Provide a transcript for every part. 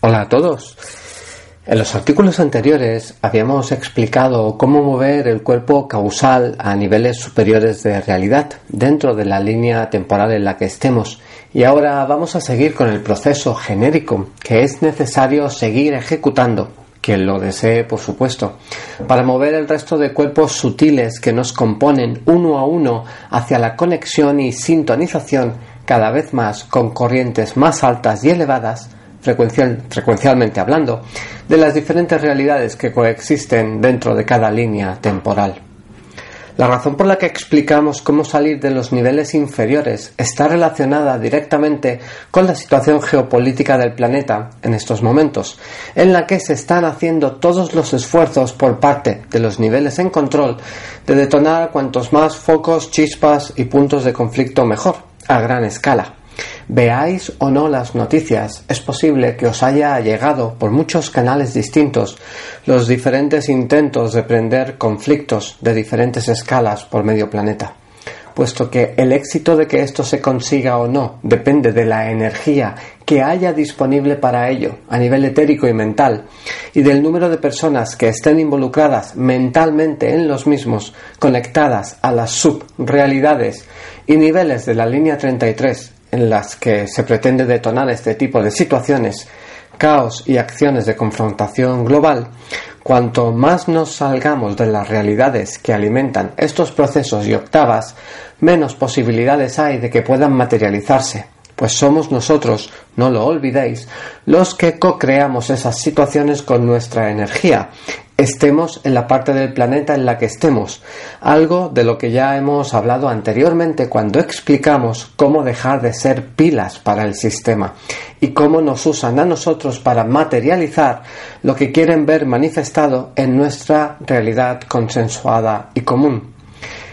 Hola a todos. En los artículos anteriores habíamos explicado cómo mover el cuerpo causal a niveles superiores de realidad dentro de la línea temporal en la que estemos y ahora vamos a seguir con el proceso genérico que es necesario seguir ejecutando quien lo desee, por supuesto, para mover el resto de cuerpos sutiles que nos componen uno a uno hacia la conexión y sintonización cada vez más con corrientes más altas y elevadas frecuencial, frecuencialmente hablando, de las diferentes realidades que coexisten dentro de cada línea temporal. La razón por la que explicamos cómo salir de los niveles inferiores está relacionada directamente con la situación geopolítica del planeta en estos momentos, en la que se están haciendo todos los esfuerzos por parte de los niveles en control de detonar cuantos más focos, chispas y puntos de conflicto mejor, a gran escala. Veáis o no las noticias, es posible que os haya llegado por muchos canales distintos los diferentes intentos de prender conflictos de diferentes escalas por medio planeta, puesto que el éxito de que esto se consiga o no depende de la energía que haya disponible para ello a nivel etérico y mental y del número de personas que estén involucradas mentalmente en los mismos, conectadas a las subrealidades y niveles de la línea 33 en las que se pretende detonar este tipo de situaciones, caos y acciones de confrontación global, cuanto más nos salgamos de las realidades que alimentan estos procesos y octavas, menos posibilidades hay de que puedan materializarse pues somos nosotros, no lo olvidéis, los que co-creamos esas situaciones con nuestra energía, estemos en la parte del planeta en la que estemos, algo de lo que ya hemos hablado anteriormente cuando explicamos cómo dejar de ser pilas para el sistema y cómo nos usan a nosotros para materializar lo que quieren ver manifestado en nuestra realidad consensuada y común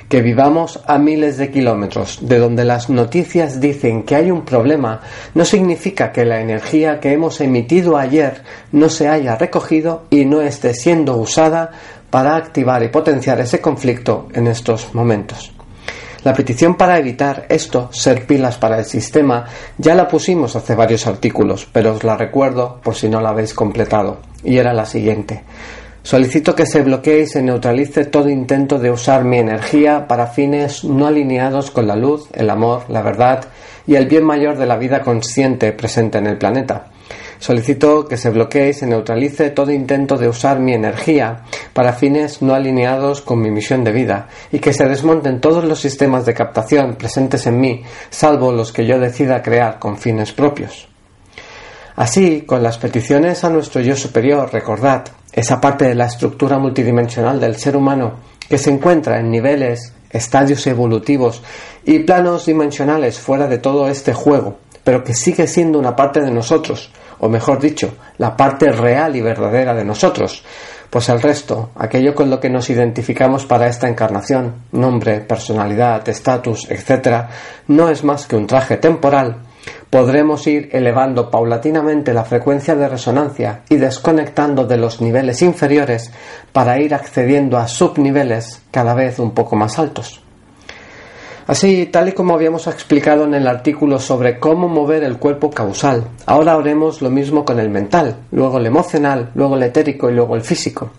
que vivamos a miles de kilómetros de donde las noticias dicen que hay un problema no significa que la energía que hemos emitido ayer no se haya recogido y no esté siendo usada para activar y potenciar ese conflicto en estos momentos. La petición para evitar esto, ser pilas para el sistema, ya la pusimos hace varios artículos, pero os la recuerdo por si no la habéis completado, y era la siguiente. Solicito que se bloquee y se neutralice todo intento de usar mi energía para fines no alineados con la luz, el amor, la verdad y el bien mayor de la vida consciente presente en el planeta. Solicito que se bloquee y se neutralice todo intento de usar mi energía para fines no alineados con mi misión de vida y que se desmonten todos los sistemas de captación presentes en mí, salvo los que yo decida crear con fines propios. Así, con las peticiones a nuestro yo superior, recordad, esa parte de la estructura multidimensional del ser humano que se encuentra en niveles, estadios evolutivos y planos dimensionales fuera de todo este juego, pero que sigue siendo una parte de nosotros, o mejor dicho, la parte real y verdadera de nosotros, pues el resto, aquello con lo que nos identificamos para esta encarnación, nombre, personalidad, estatus, etc., no es más que un traje temporal podremos ir elevando paulatinamente la frecuencia de resonancia y desconectando de los niveles inferiores para ir accediendo a subniveles cada vez un poco más altos. Así, tal y como habíamos explicado en el artículo sobre cómo mover el cuerpo causal, ahora haremos lo mismo con el mental, luego el emocional, luego el etérico y luego el físico.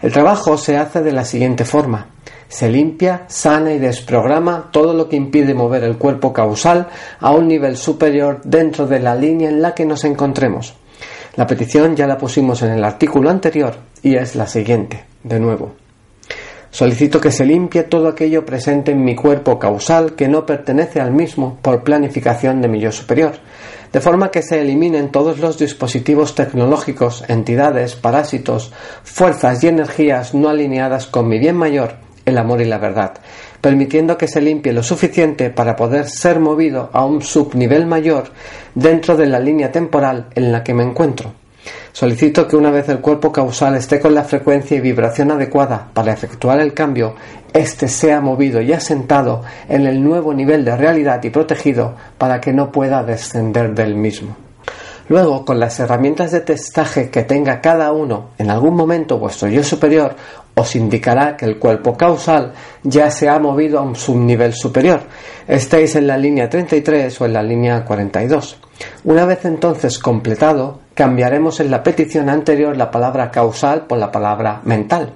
El trabajo se hace de la siguiente forma. Se limpia, sana y desprograma todo lo que impide mover el cuerpo causal a un nivel superior dentro de la línea en la que nos encontremos. La petición ya la pusimos en el artículo anterior y es la siguiente, de nuevo. Solicito que se limpie todo aquello presente en mi cuerpo causal que no pertenece al mismo por planificación de mi yo superior, de forma que se eliminen todos los dispositivos tecnológicos, entidades, parásitos, fuerzas y energías no alineadas con mi bien mayor el amor y la verdad, permitiendo que se limpie lo suficiente para poder ser movido a un subnivel mayor dentro de la línea temporal en la que me encuentro. Solicito que una vez el cuerpo causal esté con la frecuencia y vibración adecuada para efectuar el cambio, éste sea movido y asentado en el nuevo nivel de realidad y protegido para que no pueda descender del mismo. Luego, con las herramientas de testaje que tenga cada uno, en algún momento vuestro yo superior os indicará que el cuerpo causal ya se ha movido a un subnivel superior. Estéis en la línea 33 o en la línea 42. Una vez entonces completado, cambiaremos en la petición anterior la palabra causal por la palabra mental,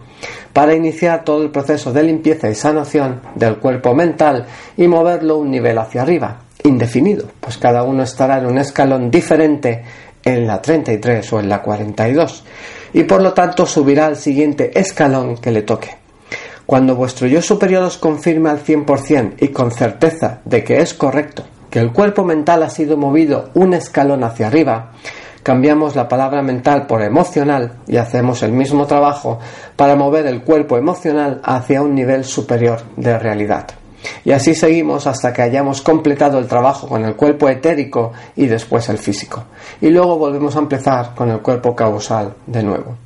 para iniciar todo el proceso de limpieza y sanación del cuerpo mental y moverlo un nivel hacia arriba, indefinido, pues cada uno estará en un escalón diferente en la 33 o en la 42 y por lo tanto subirá al siguiente escalón que le toque. Cuando vuestro yo superior os confirme al 100% y con certeza de que es correcto, que el cuerpo mental ha sido movido un escalón hacia arriba, cambiamos la palabra mental por emocional y hacemos el mismo trabajo para mover el cuerpo emocional hacia un nivel superior de realidad. Y así seguimos hasta que hayamos completado el trabajo con el cuerpo etérico y después el físico. Y luego volvemos a empezar con el cuerpo causal de nuevo.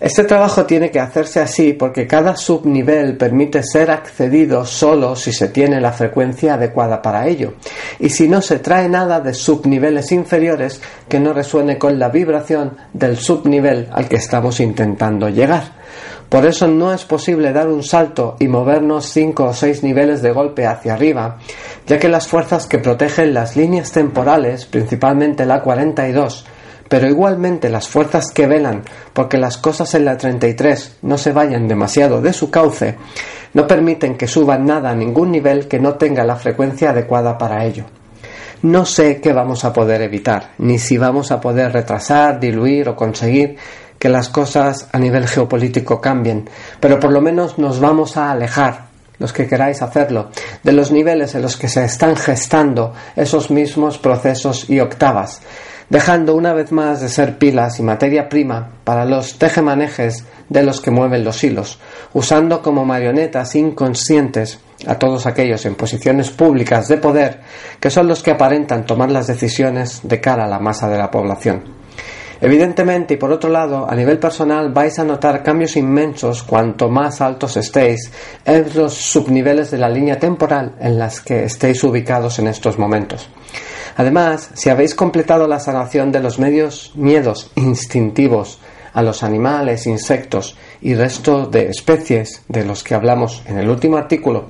Este trabajo tiene que hacerse así porque cada subnivel permite ser accedido solo si se tiene la frecuencia adecuada para ello. Y si no se trae nada de subniveles inferiores que no resuene con la vibración del subnivel al que estamos intentando llegar. Por eso no es posible dar un salto y movernos cinco o seis niveles de golpe hacia arriba, ya que las fuerzas que protegen las líneas temporales, principalmente la 42, pero igualmente las fuerzas que velan porque las cosas en la 33 no se vayan demasiado de su cauce, no permiten que suban nada a ningún nivel que no tenga la frecuencia adecuada para ello. No sé qué vamos a poder evitar, ni si vamos a poder retrasar, diluir o conseguir que las cosas a nivel geopolítico cambien, pero por lo menos nos vamos a alejar, los que queráis hacerlo, de los niveles en los que se están gestando esos mismos procesos y octavas, dejando una vez más de ser pilas y materia prima para los tejemanejes de los que mueven los hilos, usando como marionetas inconscientes a todos aquellos en posiciones públicas de poder que son los que aparentan tomar las decisiones de cara a la masa de la población. Evidentemente, y por otro lado, a nivel personal vais a notar cambios inmensos cuanto más altos estéis en los subniveles de la línea temporal en las que estéis ubicados en estos momentos. Además, si habéis completado la sanación de los medios miedos instintivos a los animales, insectos y resto de especies de los que hablamos en el último artículo,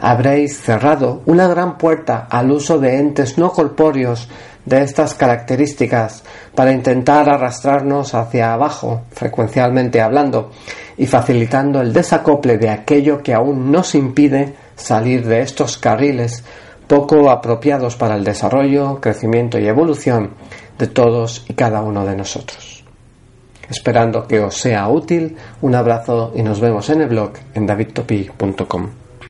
habréis cerrado una gran puerta al uso de entes no corpóreos de estas características para intentar arrastrarnos hacia abajo, frecuencialmente hablando, y facilitando el desacople de aquello que aún nos impide salir de estos carriles poco apropiados para el desarrollo, crecimiento y evolución de todos y cada uno de nosotros. Esperando que os sea útil, un abrazo y nos vemos en el blog en davidtopi.com.